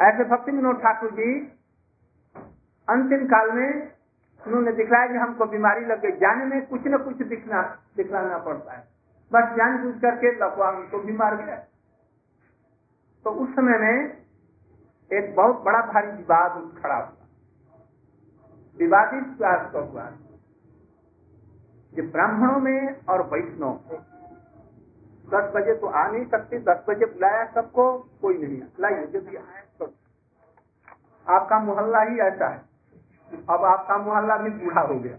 ऐसे भक्ति विनोद ठाकुर जी, अंतिम काल में उन्होंने दिखलाया कि हमको बीमारी लग गई। जाने में कुछ न कुछ दिखना, दिखलाना पड़ता है। बस जान बूझ करके लखवा उनको बीमार गया। तो उस समय में एक बहुत बड़ा भारी विवाद खड़ा हुआ। विवादित तो हुआ। कि ब्राह्मणों में और वैष्णव दस बजे तो आ नहीं सकते, दस बजे बुलाया सबको, कोई नहीं लाइए जब आए। तो आपका मोहल्ला ही ऐसा है। अब आपका मोहल्ला भी बूढ़ा हो गया।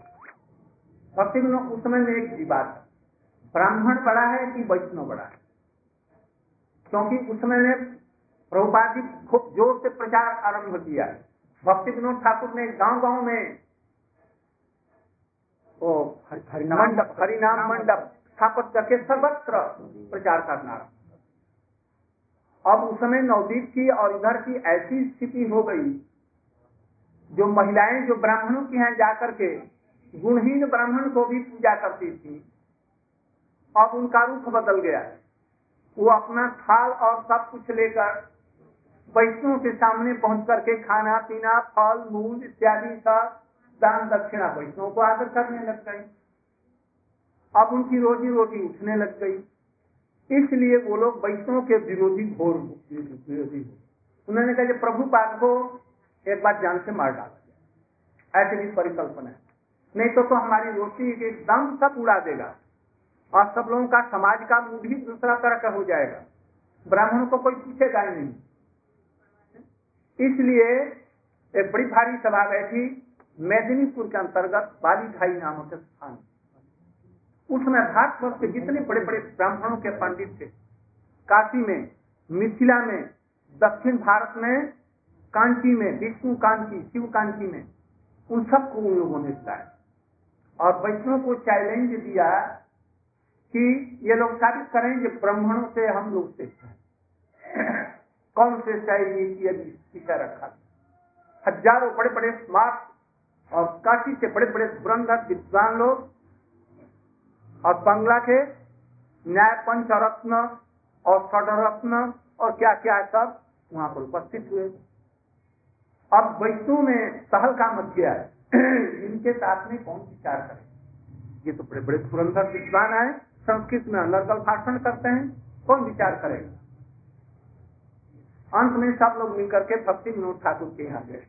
उस समय में एक विवाद ब्राह्मण बड़ा है कि वैष्णव बड़ा है? क्योंकि उस समय में प्रभुपाद जी खूब ज़ोर से प्रचार आरंभ किया है। भक्ति विनोद ठाकुर ने गाँव गाँव में ओ हरिनाम मंडप हरिनाम मंडप। स्थापित करके सर्वत्र प्रचार करना अब उस समय नवदीप की और इधर की ऐसी स्थिति हो गई, जो महिलाएँ, जो ब्राह्मणों के यहाँ जाकर के गुणहीन ब्राह्मण को भी पूजा करती थी, अब उनका रुख बदल गया। वो अपना थाल और सब कुछ लेकर वैष्णव के सामने पहुँच करके खाना, पीना, फल, मूल इत्यादि का दान दक्षिणा वैष्णव को आदर करने लग गई। अब उनकी रोजी रोटी उठने लग गई। इसलिए वो लोग वैष्णव के विरोधी घोर विरोधी उन्होंने कहा प्रभु पाद को एक बार जान से मार डाला ऐसी भी परिकल्पना है। नहीं तो तो हमारी रोटी एकदम सब उड़ा देगा और सब लोगों का समाज का मूड ही दूसरा तरह का हो जाएगा। ब्राह्मणों को कोई पूछेगा ही नहीं। इसलिए एक बड़ी भारी सभा बैठी, मेदिनीपुर के अंतर्गत बाली भाई नामक स्थान। उसमें भारतवर्ष के जितने बड़े बड़े ब्राह्मणों के पंडित थे, काशी में, मिथिला में, दक्षिण भारत में, कांची में, विष्णु कांची, शिव कांची में, उन सबको उन लोगों ने बुलाया। और वैष्णव को चैलेंज दिया कि ये लोग साबित करें कि ब्राह्मणों से हम लोग से कौन से शायरी पीछा रखा? हज़ारों बड़े बड़े स्मार्ट और काशी से बड़े बड़े पुरंदर विद्वान लोग और बंगला के न्याय पंच रत्न और षडरत्न और क्या क्या है सब वहाँ पर उपस्थित हुए। अब वैष्णु में सहल का मत गया इनके साथ में कौन विचार करे? ये तो बड़े बड़े पुरंदर विद्वान है, संस्कृत में अनर्गल भाषण करते हैं, कौन विचार करेगा? अंत में सब लोग मिलकर के भक्ति विनोद ठाकुर के यहाँ गए।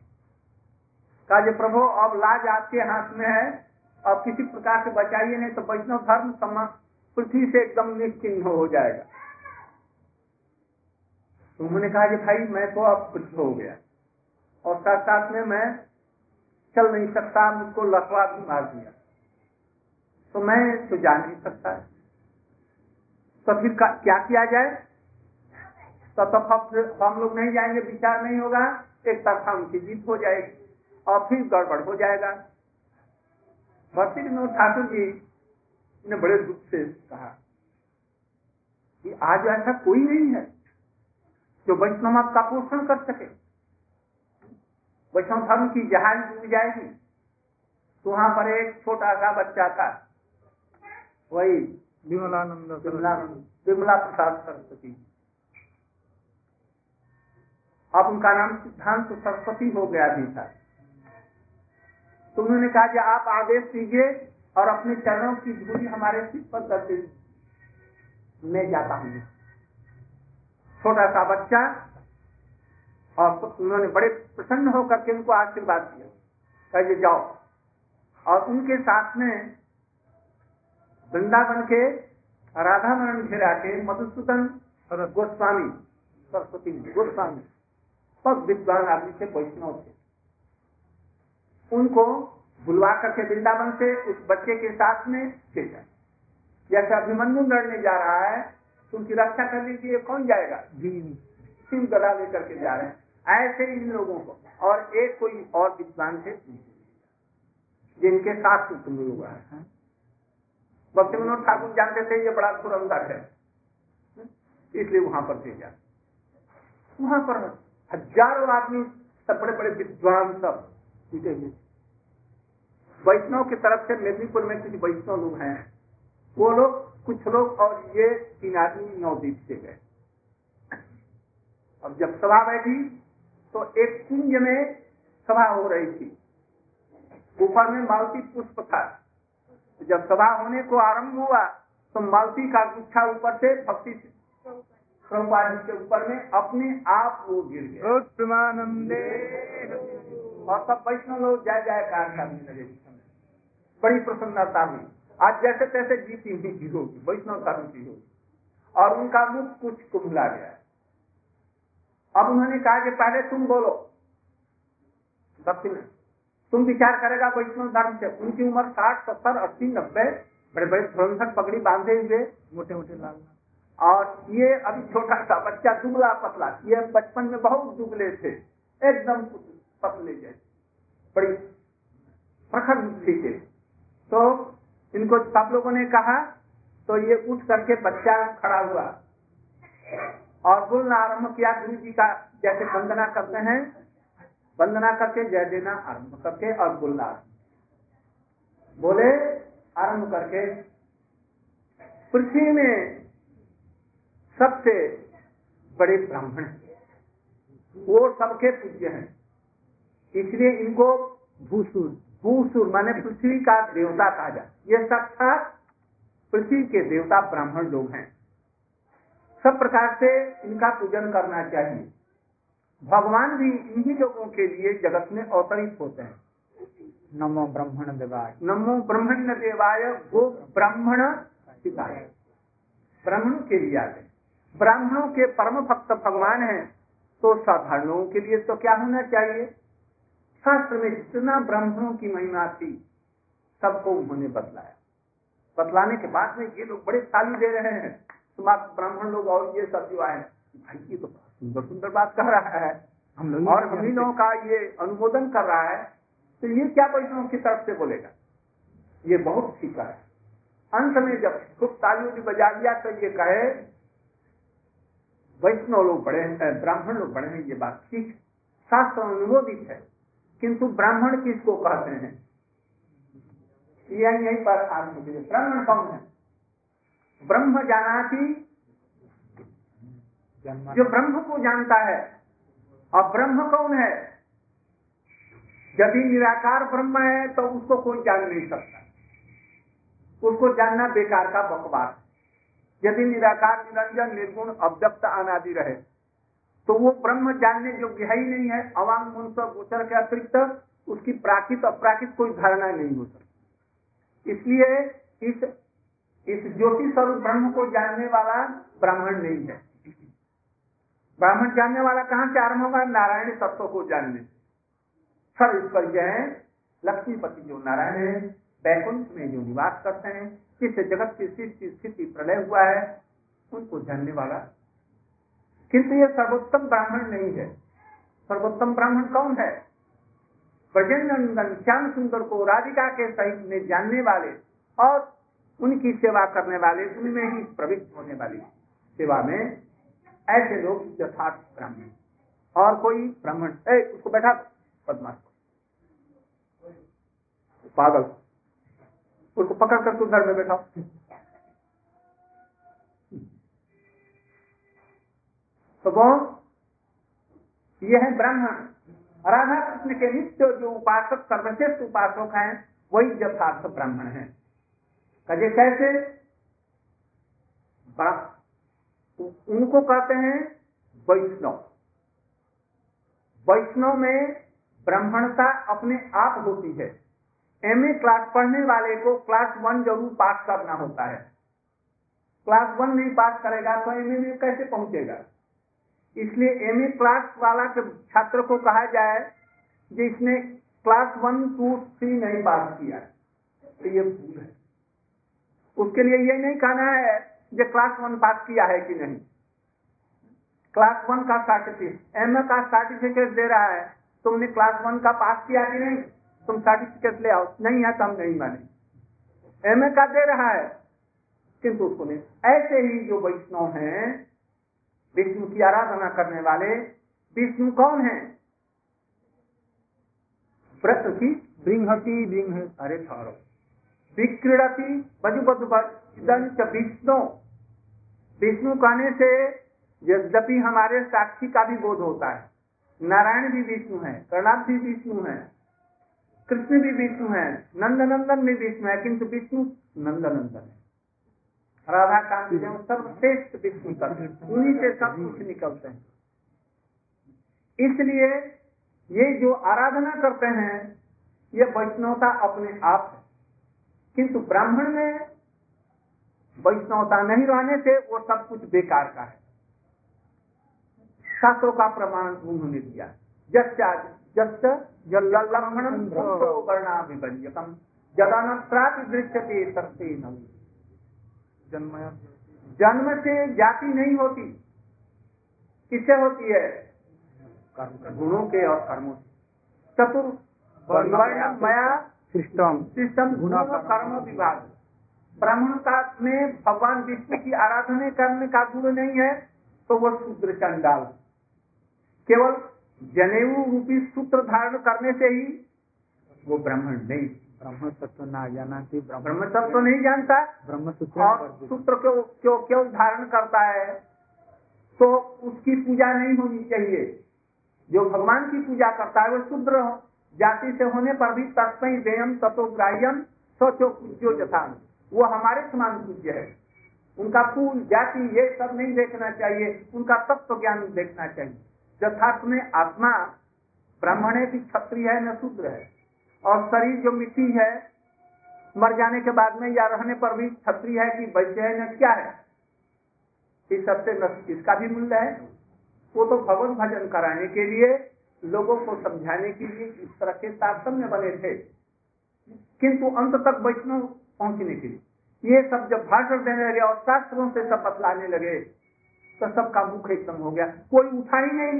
कहा प्रभु, अब लाज आपके हाथ में है अब किसी प्रकार से बचाइए नहीं तो वैष्णव धर्म समा पृथ्वी से एकदम निश्चिन्ह हो जाएगा। तो उन्होंने कहा कि भाई मैं तो अब कुछ हो गया। और साथ साथ में मैं चल नहीं सकता मुझको लखवा भी मार दिया। तो मैं तो जा नहीं सकता। तो फिर क्या किया जाए? तो, तो हम लोग नहीं जाएँगे विचार नहीं होगा। एक तरफा उनकी जीत हो जाएगी और फिर गड़बड़ हो जाएगा। भक्ति विनोद ठाकुर जी ने बड़े दुख से कहा कि आज ऐसा कोई नहीं है जो वैष्णव का पोषण कर सके। वैष्णव धर्म की जहाज़ डूब जाएगी तो वहाँ पर एक छोटा सा बच्चा था वही विमलानंद विमला प्रसाद सरस्वती। अब उनका नाम सिद्धांत सरस्वती हो गया भी था तो उन्होंने कहा कि आप आदेश दीजिए और अपने चरणों की धूरी हमारे सिर पर कर दीजिए। मैं जाता हूँ। छोटा सा बच्चा और उन्होंने बड़े प्रसन्न होकर के उनको आशीर्वाद दिया। कहिए, जाओ। और उनके साथ में वृंदावन के राधा मरण घेरा के मधुसूदन गोस्वामी, सरस्वती गोस्वामी, सब विद्वान आदमी से वैष्णव थे। उनको बुलवा करके वृंदावन से उस बच्चे के साथ में भेजा जैसे अभिमन्यु लड़ने जा रहा है तो उनकी रक्षा करने के लिए कौन जाएगा? सिंह गदा लेकर के जा रहे हैं। ऐसे इन लोगों को। और एक कोई और विद्वान थे, जिनके साथ तुम लोग भक्ति विनोद ठाकुर जानते थे, ये बड़ा पुरंदर है। इसलिए वहाँ पर भेजा वहाँ पर हज़ारों आदमी सब बड़े बड़े विद्वान सब पीटे हुए वैष्णव की तरफ़ से मेदिनीपुर में कुछ वैष्णव लोग हैं। वो लोग कुछ लोग और ये तीन आदमी नवदीप से गए। अब जब सभा बैठी तो एक कुंज में सभा हो रही थी। ऊपर में मालती पुष्प था। जब सभा होने को आरंभ हुआ तो मालती का गुच्छा ऊपर से भक्ति प्रभुपाद के ऊपर में अपने आप वो गिर गए और सब वैष्णव लोग जय जयकार करने लगे। बड़ी प्रसन्नता हुई आज जैसे तैसे जीती मीठी होगी, वैष्णव का मीठी होगी। और उनका मुख कुछ कुंभला गया अब उन्होंने कहा कि पहले तुम बोलो। में तुम विचार करेगा वैष्णव धर्म से। उनकी उम्र साठ, सत्तर, अस्सी, नब्बे, बड़े बड़े धुरंधर पगड़ी बांधे हुए, मोटे मोटे लाल। और ये अभी छोटा सा बच्चा दुबला पतला, ये बचपन में बहुत दुबले थे, एकदम पतले जैसे। बड़ी प्रखर बुद्धि थे। तो इनको सब लोगों ने कहा तो ये उठ करके बच्चा खड़ा हुआ। और बोलना आरंभ किया गुरु जी का, जैसे वंदना करते हैं, वंदना करके जय देना आरंभ करके और बोलना बोले, आरंभ करके। पृथ्वी में सबसे बड़े ब्राह्मण, वो सबके पूज्य हैं, इसलिए इनको भूसुर भूसुर माने पृथ्वी का देवता कहा जाए। ये सब था पृथ्वी के देवता ब्राह्मण लोग हैं। सब प्रकार से इनका पूजन करना चाहिए। भगवान भी इन्हीं लोगों के लिए जगत में अवतरित होते हैं। नमो ब्राह्मण देवाय। नमो ब्रह्मण देवाय वो ब्राह्मण पिताय। ब्राह्मण के लिए आते ब्राह्मणों के परम भक्त भगवान हैं तो साधारण लोगों के लिए तो क्या होना चाहिए? शास्त्र में जितना ब्राह्मणों की महिमा थी सबको उन्होंने बतलाया। बतलाने के बाद में ये लोग बड़े ताली दे रहे हैं ब्राह्मण लोग और ये सब जो आए भाई ये तो सुंदर सुंदर बात कर रहा है। हम लोग और हम लोगों का ये अनुमोदन कर रहा है तो ये क्या वैष्णव की तरफ़ से बोलेगा? ये बहुत ठीक है। अंत में जब खूब तालियों की बजा दिया तो ये कहे वैष्णव लोग बड़े ब्राह्मण लोग बड़े हैं ये बात ठीक शास्त्र अनुमोदित है। किंतु ब्राह्मण किसको कहते हैं? यही यहीं पर आरंभ ब्राह्मण कौन है? ब्रह्म जाना की जो ब्रह्म को जानता है। और ब्रह्म कौन है? यदि निराकार ब्रह्म है तो उसको कोई जान नहीं सकता। उसको जानना बेकार का बकवास। यदि निराकार निरंजन निर्गुण अव्यक्त अनादि रहे तो वो ब्रह्म जानने योग्य है ही नहीं है। अवांग मुंसर गोचर के अतिरिक्त उसकी प्राकृत अपराकृत कोई धारणा नहीं हो सकती। इसलिए इस इस ज्योति स्वरूप ब्रह्म को जानने वाला ब्राह्मण नहीं है। ब्राह्मण जानने वाला कहाँ से आरंभ होगा? नारायण तत्व को जानने। सर इस पर है, लक्ष्मीपति जो नारायण है बैकुंठ में जो निवास करते हैं जिस जगत की स्थिति प्रलय हुआ है, उनको जानने वाला किंतु ये सर्वोत्तम ब्राह्मण नहीं है। सर्वोत्तम ब्राह्मण कौन है? ब्रजेंद्रनंदन श्याम सुंदर को राधिका के सहित में जानने वाले और उनकी सेवा करने वाले, उनमें ही प्रवृत्त होने वाली सेवा में ऐसे लोग यथार्थ ब्राह्मण। और कोई ब्राह्मण उसको बैठा पदमा पागल। उसको पकड़ कर तू घर में बैठा तो कौन ये है ब्राह्मण राधा कृष्ण के नित्य जो उपासक, सर्वश्रेष्ठ उपासक हैं, वही यथार्थ ब्राह्मण है। कहे कैसे? उनको कहते हैं वैष्णव। वैष्णव में ब्राह्मणता अपने आप होती है। एमए क्लास पढ़ने वाले को क्लास वन ज़रूर पास करना होता है। क्लास वन नहीं पास करेगा तो एमए में कैसे पहुंचेगा? इसलिए एम ए क्लास वाला छात्र को कहा जाए जिसने क्लास वन, टू, थ्री नहीं पास किया तो ये भूल है। उसके लिए ये नहीं कहना है जो क्लास वन पास किया है कि नहीं। क्लास वन का सर्टिफिकेट एमए का सर्टिफिकेट दे रहा है, तुमने क्लास वन का पास किया कि नहीं? तुम सर्टिफिकेट ले आओ। नहीं है तो हम नहीं माने एम का दे रहा है, किंतु उसको नहीं। ऐसे ही जो वैष्णव हैं विष्णु की आराधना करने वाले विष्णु कौन है? की अरे ठहरो विक्रीड़ती विष्णु। विष्णु कहने से यद्यपि हमारे साक्षी का भी बोध होता है। नारायण भी विष्णु है कर्णाथ भी विष्णु है, कृष्ण भी विष्णु है, नंदनंदन भी विष्णु है, किंतु विष्णु नंदनंदन है। राधा कांत जो सर्वश्रेष्ठ विष्णु कर उन्हीं से सब कुछ निकलते हैं। इसलिए ये जो आराधना करते हैं ये वैष्णवता अपने आप है। किंतु ब्राह्मण में वैष्णवता नहीं रहने से वो सब कुछ बेकार का है। शास्त्रों का प्रमाण उन्होंने दिया। जस्या जस्ट जल्लंघनम वर्णाभिव्यकम जदानत्रापि दृश्यते सरते जन्म जन्म से जाति नहीं होती। किससे होती है? गुणों के और कर्मों से। चतुर। मया सिस्टम। सिस्टम गुणों कर्म। विभाग ब्राह्मण का में भगवान विष्णु की आराधना करने का गुण नहीं है तो वो शूद्र चंडाल। केवल जनेऊ रूपी सूत्र धारण करने से ही वो ब्राह्मण नहीं। ब्रह्म तत्व न जाना थी ब्रह्म तत्व नहीं जानता। ब्रह्म सूत्र और सूत्र क्यों क्यों क्यों धारण करता है? तो उसकी पूजा नहीं होनी चाहिए। जो भगवान की पूजा करता है वो शुद्र हो। जाति से होने पर भी तस्मय देयम तत्व ग्राह्यम सोचो पूज्यो जथा। वो हमारे समान पूज्य है। उनका पूल जाति ये सब नहीं देखना चाहिए। उनका तत्व ज्ञान देखना चाहिए। यथार्थ में आत्मा ब्राह्मण है कि क्षत्रिय है न शूद्र है। और शरीर जो मिट्टी है, मर जाने के बाद में या रहने पर भी क्षत्रिय है कि वैश्य है न क्या है? इस सबसे इसका भी मूल्य है। वो तो भगवत भजन कराने के लिए, लोगों को समझाने के लिए इस तरह के तारतम्य बने थे। किंतु अंत तक वैष्णव पहुँचने के लिए। ये सब जब भाषण देने लगे और शास्त्रों से सब बतलाने लगे तो सबका मुख एकदम हो गया। कोई उठा ही नहीं।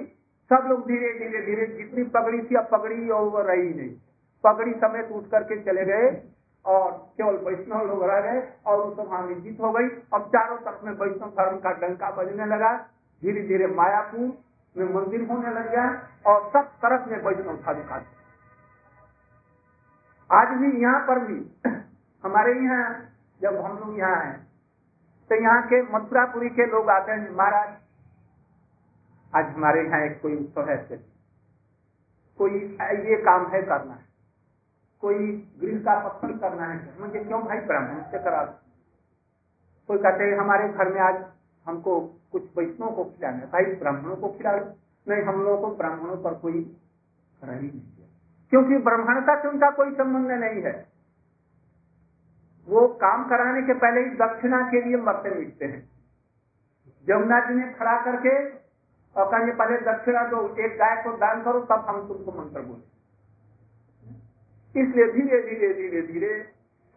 सब लोग धीरे धीरे धीरे जितनी पगड़ी थी अब पगड़ी और रही नहीं। पगड़ी समेत उठ करके चले गए और केवल वैष्णव लोग रह गए और उस सभा में जीत हो गई। और चारों तरफ़ में वैष्णव धर्म का डंका बजने लगा। धीरे धीरे मायापुर में मंदिर होने लग गया और सब तरफ़ में वैष्णव धर्म का आज भी यहाँ पर भी हमारे यहाँ जब हम लोग यहाँ आए तो यहाँ के मथुरापुरी के लोग आते हैं, महाराज। आज हमारे यहाँ एक कोई उत्सव है कोई ये काम है करना। है कोई गृह का पत्थर करना है। मुझे क्यों भाई ब्राह्मण से। करा कोई कहते हैं, हमारे घर में आज हमको कुछ वैष्णव को खिलाना है। भाई, ब्राह्मणों को खिला लो। नहीं, हम लोगों को ब्राह्मणों पर कोई रही नहीं क्योंकि ब्राह्मणता से उनका कोई संबंध नहीं है। वो काम कराने के पहले ही दक्षिणा के लिए मरते मिटते हैं। जमुना जी ने खड़ा करके और कहेंगे पहले दक्षिणा दो, एक गाय को दान करो, तब हम तुमको मंत्र बोले इसलिए धीरे धीरे धीरे धीरे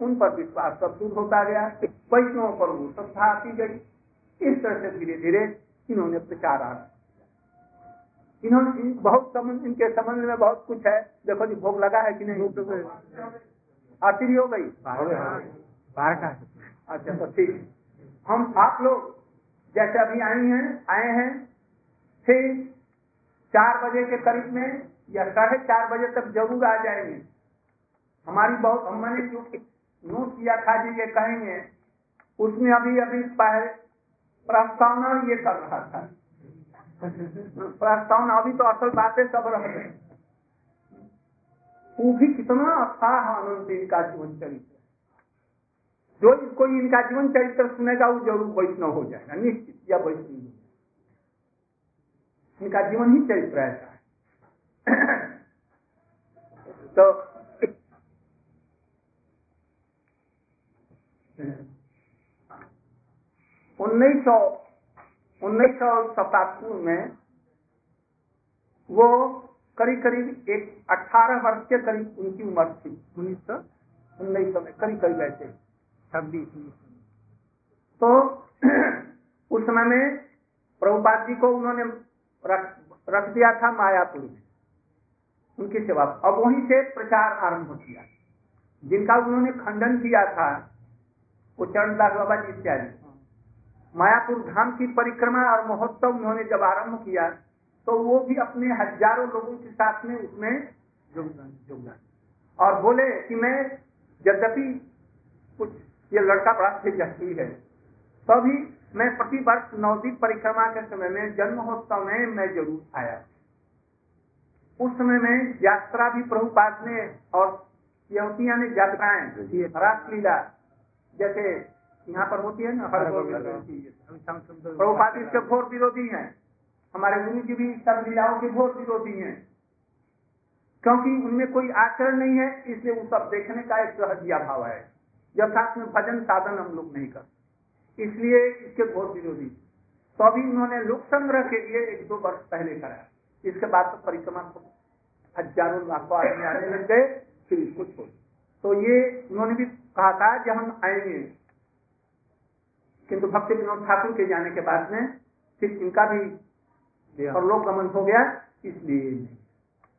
उन पर विश्वास सब दूर होता गया। वैष्णव पर वो श्रद्धा आती गई। इस तरह से धीरे धीरे इन्होंने प्रचार आ इन्होंने बहुत संबंध इनके संबंध में बहुत कुछ है। देखो जी भोग लगा है कि नहीं? आरती भी हो। गई। अच्छा तो ठीक। हम आप लोग जैसे अभी आई हैं आए हैं फिर चार बजे के करीब में या साढ़े चार बजे तक ज़रूर आ जाएँगे। हमारी बहुत, हमने नोट किया था जी ये कहेंगे। उसमें अभी अभी पहले प्रस्तावना ये कर रहा था। प्रस्तावना, अभी तो असल बातें सब रह गए वो भी कितना अच्छा है आनंद इनका जीवन चरित्र। जो कोई इनका जीवन चरित्र सुनेगा, वो ज़रूर वैष्णव हो जाएगा, निश्चित या वैष्णव इनका जीवन ही चरित्र ऐसा है। तो उन्नीस सौ उन्नीस सौ में वो करीब करीब एक अठारह वर्ष के करीब उनकी उम्र थी। उन्नीस सौ उन्नीस सौ में करीब करीब ऐसे छब्बीस तो उस समय में प्रभुपाद जी को उन्होंने रख, रख दिया था मायापुर में। उनकी सेवा। अब वहीं से प्रचार आरंभ किया जिनका उन्होंने खंडन किया था बाबा जी इत्यादि। मायापुर धाम की परिक्रमा और महोत्सव उन्होंने जब आरंभ किया तो वो भी अपने हज़ारों लोगों के साथ में उसमें योगदान और बोले कि मैं यद्यपि कुछ ये लड़का बड़ा तेजस्वी है, तभी मैं प्रति वर्ष नवदीप परिक्रमा के समय में जन्म महोत्सव में मैं ज़रूर आया। उस समय में यात्रा भी प्रभुपाद ने और यवतियाँ ने यात्राएँ रासलीला जैसे यहाँ पर होती है ना हर प्रभुपाद इसके घोर विरोधी हैं। हमारे गुरु जी भी सब लीलाओं के घोर विरोधी हैं। क्योंकि उनमें कोई आचरण नहीं है इसलिए वो सब देखने का एक सहजिया भाव है। यथार्थ में भजन साधन हम लोग नहीं करते। इसलिए इसके घोर विरोधी। तो अभी उन्होंने लोक संग्रह के लिए एक दो वर्ष पहले कराया। इसके बाद तो परिक्रमा को हज़ारों लाखों आदमी आने लग गए फिर इसको छोड़। तो ये उन्होंने भी कहा था कि हम आएँगे। किंतु भक्ति विनोद ठाकुर के जाने के बाद में फिर इनका भी और लोक गमन हो गया इसलिए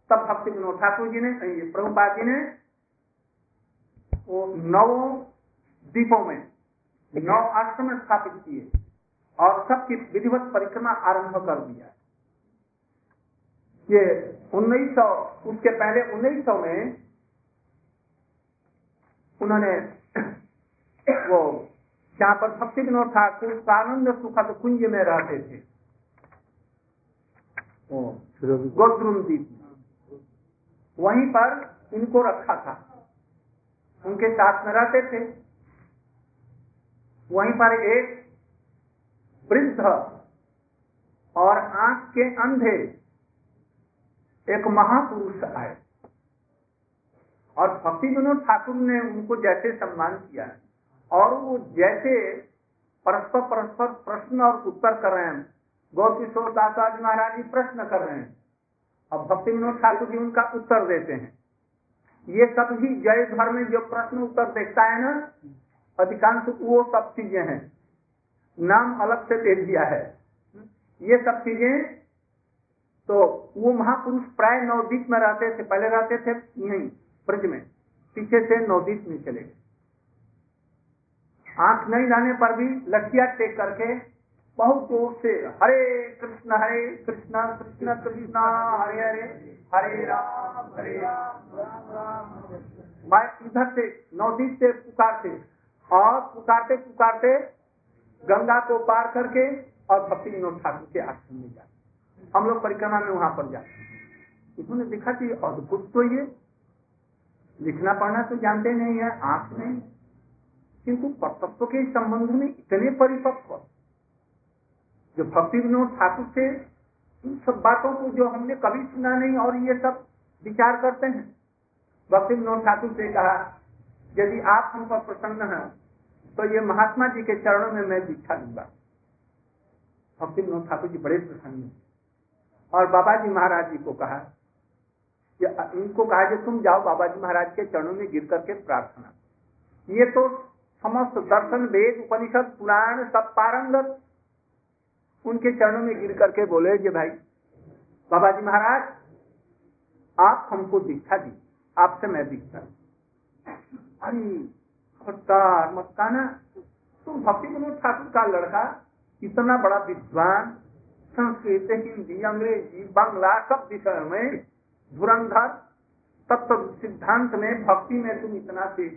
तब भक्ति विनोद ठाकुर जी ने प्रभुपाद जी ने वो नौ द्वीपों में नौ आश्रम स्थापित किए और सबकी विधिवत परिक्रमा आरंभ कर दिया। ये 1900 उसके पहले 1900 में उन्होंने वो जहाँ पर भक्ति विनोद ठाकुर आनंद सुखद कुंज में रहते थे। गोद्रुम द्वीप वहीं पर इनको रखा था। उनके साथ में रहते थे। वहीं पर एक वृद्ध और आँख के अंधे एक महापुरुष आए। और भक्ति विनोद ठाकुर ने उनको जैसे सम्मान किया और वो जैसे परस्पर परस्पर प्रश्न और उत्तर कर रहे हैं। गौर किशोर दासाज महाराज जी प्रश्न कर रहे हैं। और भक्ति विनोद ठाकुर जी उनका उत्तर देते हैं। ये सब ही जय भर में जो प्रश्न उत्तर देखता है ना, अधिकांश वो सब चीज़ें हैं। नाम अलग से दे दिया है। ये सब चीज़ें तो वो महापुरुष प्राय नवदीप में रहते थे, पहले रहते थे यही ब्रज में, पीछे से नवदीप में चले गए। आँख नहीं जाने पर भी लठिया टेक करके बहुत ज़ोर से हरे कृष्ण हरे कृष्ण कृष्ण कृष्ण, हरे हरे हरे राम हरे राम इधर से, नवदीप से पुकारते, और पुकारते पुकारते गंगा को पार करके और भक्ति विनोद ठाकुर के आश्रम में जाते। हम लोग परिक्रमा में वहाँ पर जाते उन्होंने देखा कि अद्भुत तो ये लिखना पढ़ना तो जानते नहीं है, आँख नहीं किंतु कर्तव्य के संबंध में इतने परिपक्व, जो भक्ति विनोद ठाकुर से इन सब बातों को जो हमने कभी सुना नहीं और ये सब विचार करते हैं। भक्ति विनोद ठाकुर से कहा, यदि आप हम पर प्रसन्न हैं तो ये महात्मा जी के चरणों में मैं दीक्षा दूँगा। भक्ति विनोद ठाकुर जी बड़े प्रसन्न और बाबा जी महाराज जी को कहा इनको कहा कि तुम जाओ बाबा जी महाराज के चरणों में गिर करके प्रार्थना। ये तो समस्त दर्शन, वेद, उपनिषद, पुराण सब पारंगत उनके चरणों में गिर करके बोले कि भाई बाबा जी महाराज, आप हमको दीक्षा दी आपसे मैं दीक्षा अरे, खट्टार कहना। तुम भक्ति विनोद ठाकुर का लड़का इतना बड़ा विद्वान, संस्कृत, हिंदी, अंग्रेज़ी, बांग्ला, सब विषय में धुरंधर तत्व सिद्धांत में, भक्ति में तुम इतना से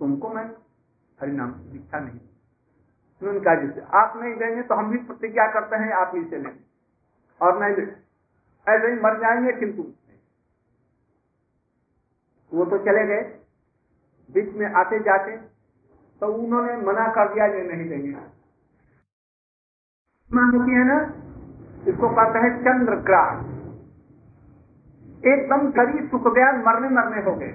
तुमको मैं हरिनाम दीक्षा नहीं उन्होंने कहा जैसे, आप नहीं देंगे तो हम भी प्रतिज्ञा करते हैं, आप ही से लेंगे और नहीं ऐसे ही मर जाएँगे किंतु। वो तो चले गए। बीच में आते जाते तो उन्होंने मना कर दिया ये नहीं देंगे। होती है ना? इसको कहते हैं चंद्र चंद्रग्रास एकदम शरीर सुख गया मरने मरने हो गए।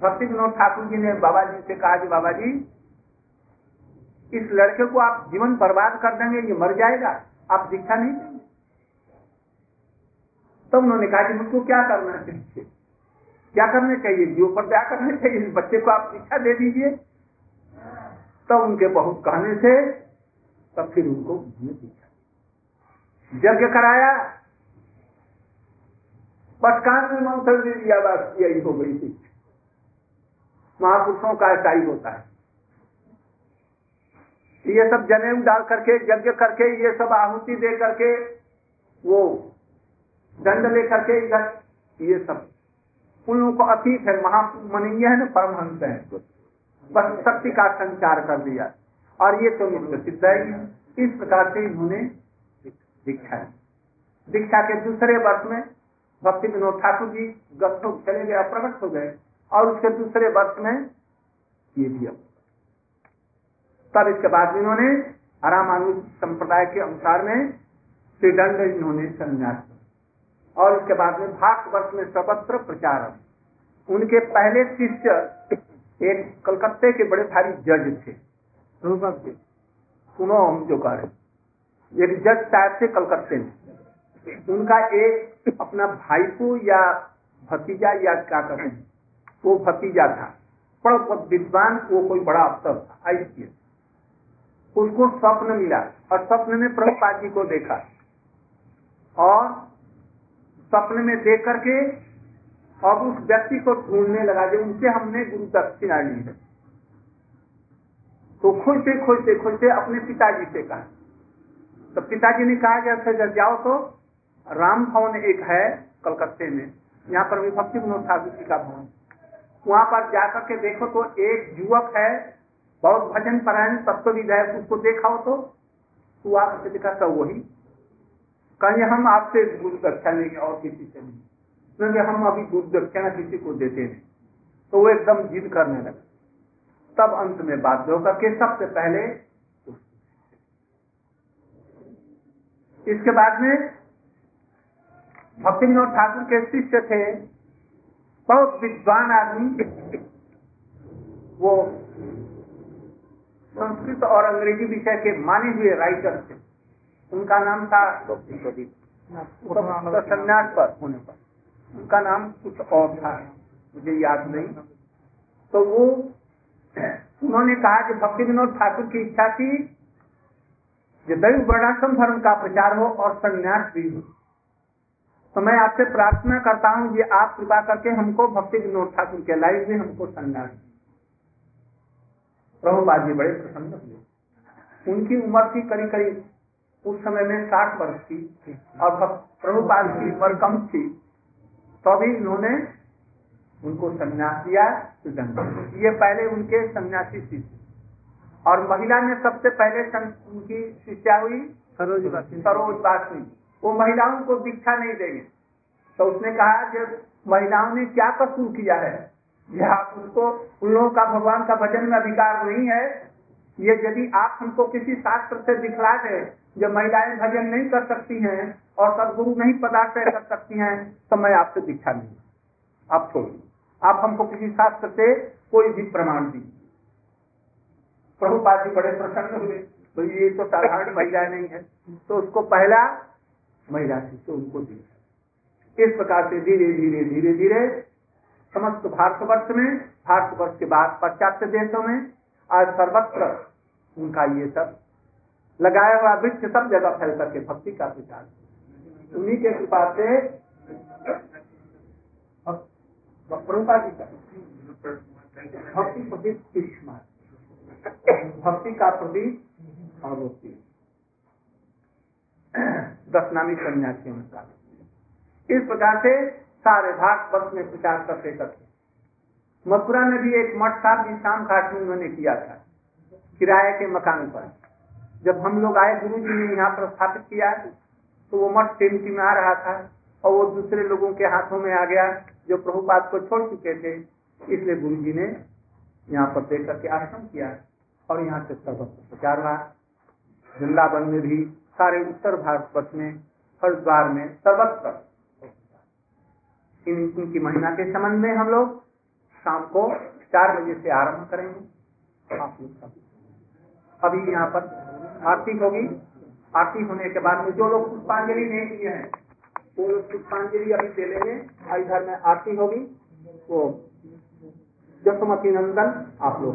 भक्ति विनोद ठाकुर जी ने बाबा जी से कहा कि बाबा जी इस लड़के को आप जीवन बर्बाद कर देंगे, ये मर जाएगा, आप दीक्षा नहीं देंगे। तो उन्होंने कहा कि मुझको क्या करना चाहिए? क्या करना चाहिए? जीव पर क्या करना चाहिए, इस बच्चे को आप दीक्षा दे दीजिए। तो उनके बहुत कहने से तब फिर उनको दीक्षा यज्ञ कराया बस कान में मंत्र दे दिया, बस यही हो गई थी। महापुरुषों का ऐसा ही होता है। ये सब जनेऊ डाल करके, यज्ञ करके, ये सब आहुति दे करके, वो दंड ले करके इधर, ये सब। उन लोगों को अतीत है महामनीय है ना, परमहंस है। बस शक्ति का संचार कर दिया। और ये तो नित्य सिद्ध है। इस प्रकार से इन्होंने दीक्षा दीक्षा के दूसरे वर्ष में भक्ति विनोद ठाकुर जी गस्तों चले गए अप्रकट हो गए और उसके दूसरे वर्ष में ये अब तब इसके बाद इन्होंने रामानुज संप्रदाय के अनुसार में श्रीदंड इन्होंने संन्यास और उसके बाद में भारत वर्ष में सर्वत्र प्रचार उनके पहले शिष्य एक कलकत्ते के बड़े भारी जज थे सुनो हम जो कह रहे एक जज साहब थे कलकत्ते में। उनका एक अपना भाई को या भतीजा या क्या कहते हैं? वो भतीजा था। बड़ा विद्वान, वो कोई बड़ा अफसर था आई उसको स्वप्न मिला और स्वप्न में प्रभुपाद जी को देखा। और स्वप्न में देख करके अब उस व्यक्ति को ढूँढने लगा जो उनसे हमने गुरु दक्षिणा ली है तो खोजते खोजते खोजते अपने पिताजी से कहा। तो पिताजी ने कहा जब जाओ तो राम भवन एक है कलकत्ते में। यहाँ पर भी भक्ति विनोद ठाकुर जी का भवन। वहाँ पर जाकर के देखो तो एक युवक है, बहुत भजन परायण तत्व विधायक उसको देखा हो तो तू आकर तो वही। कहीं हम आपसे गुरु दक्षा लेंगे और किसी से नहीं। क्योंकि हम अभी गुरु दक्षिणा किसी को देते नहीं। तो वो एकदम जिद करने लगा। तब अंत में बाध्य होकर के सबसे पहले इसके बाद में भक्ति विनोद ठाकुर के शिष्य थे। बहुत विद्वान आदमी वो संस्कृत और अंग्रेज़ी विषय के माने हुए राइटर थे। उनका नाम था संन्यास पर होने पर। उनका नाम कुछ और था। मुझे याद नहीं। तो वो उन्होंने कहा कि भक्ति विनोद ठाकुर की इच्छा थी दैव वर्णाश्रम धर्म का प्रचार हो और संन्यास भी हो। तो मैं आपसे प्रार्थना करता हूँ ये आप कृपा करके हमको भक्ति विनोद ठाकुर के लाइव में हमको संन्यास प्रभुपाद जी बड़े प्रसन्न हुए। उनकी उम्र थी करीब करीब उस समय में साठ वर्ष की और प्रभुपाद की उम्र कम थी। तो भी इन्होंने उनको संन्यास दिया ये पहले उनके सन्यासी शिष्य और महिला में सबसे पहले उनकी शिष्या हुई सरोज सरोज वो महिलाओं को दीक्षा नहीं देंगे। तो उसने कहा कि महिलाओं ने क्या कसूर किया है? या उनको, उन लोगों का भगवान का भजन में अधिकार नहीं है। ये यदि आप हमको किसी शास्त्र से दिखला दे, जो महिलाएँ भजन नहीं कर सकती हैं और सदगुरु नहीं पदार्थ कर सकती हैं तो मैं आपसे दीक्षा नहीं आप छोड़िए। आप हमको किसी शास्त्र से कोई भी प्रमाण दी प्रभुपाद जी बड़े प्रसन्न हुए। तो ये तो साधारण महिला नहीं है। तो उसको पहला महिला शिष्य उनको दी इस प्रकार से धीरे धीरे धीरे धीरे समस्त भारतवर्ष में, भारतवर्ष के बाद पाश्चात्य देशों में आज सर्वत्र उनका ये सब लगाया हुआ वृक्ष सब जगह फैल करके भक्ति का प्रचार उन्हीं के कृपा से भक्ति प्रदीप भक्ति का प्रदीप रोटी दस नामी सन्यासियों का इस प्रकार से सारे भारत वर्ष में प्रचार करते करते। मथुरा में भी एक मठ था विश्राम घाट में उन्होंने किया था, किराए के मकान पर। जब हम लोग आए गुरु जी ने यहाँ पर स्थापित किया तो वो मठ टिमटी में आ रहा था, और वो दूसरे लोगों के हाथों में आ गया, जो प्रभुपाद को छोड़ चुके थे। इसलिए गुरु जी ने यहाँ पर देख करके आश्रम किया, और यहाँ से सर्वत्र प्रचार हुआ वृंदावन में भी सारे उत्तर भारत में, हरिद्वार में, सर्वत्र। इन, इनकी महिमा के संबंध में हम लोग शाम को चार बजे से आरंभ करेंगे। अभी यहाँ पर आरती होगी। आरती होने के बाद में जो लोग पुष्पांजलि नहीं किए हैं, वो लोग पुष्पांजलि अभी दे लेंगे इधर में आरती होगी। वो जसमती नंदन, आप लोग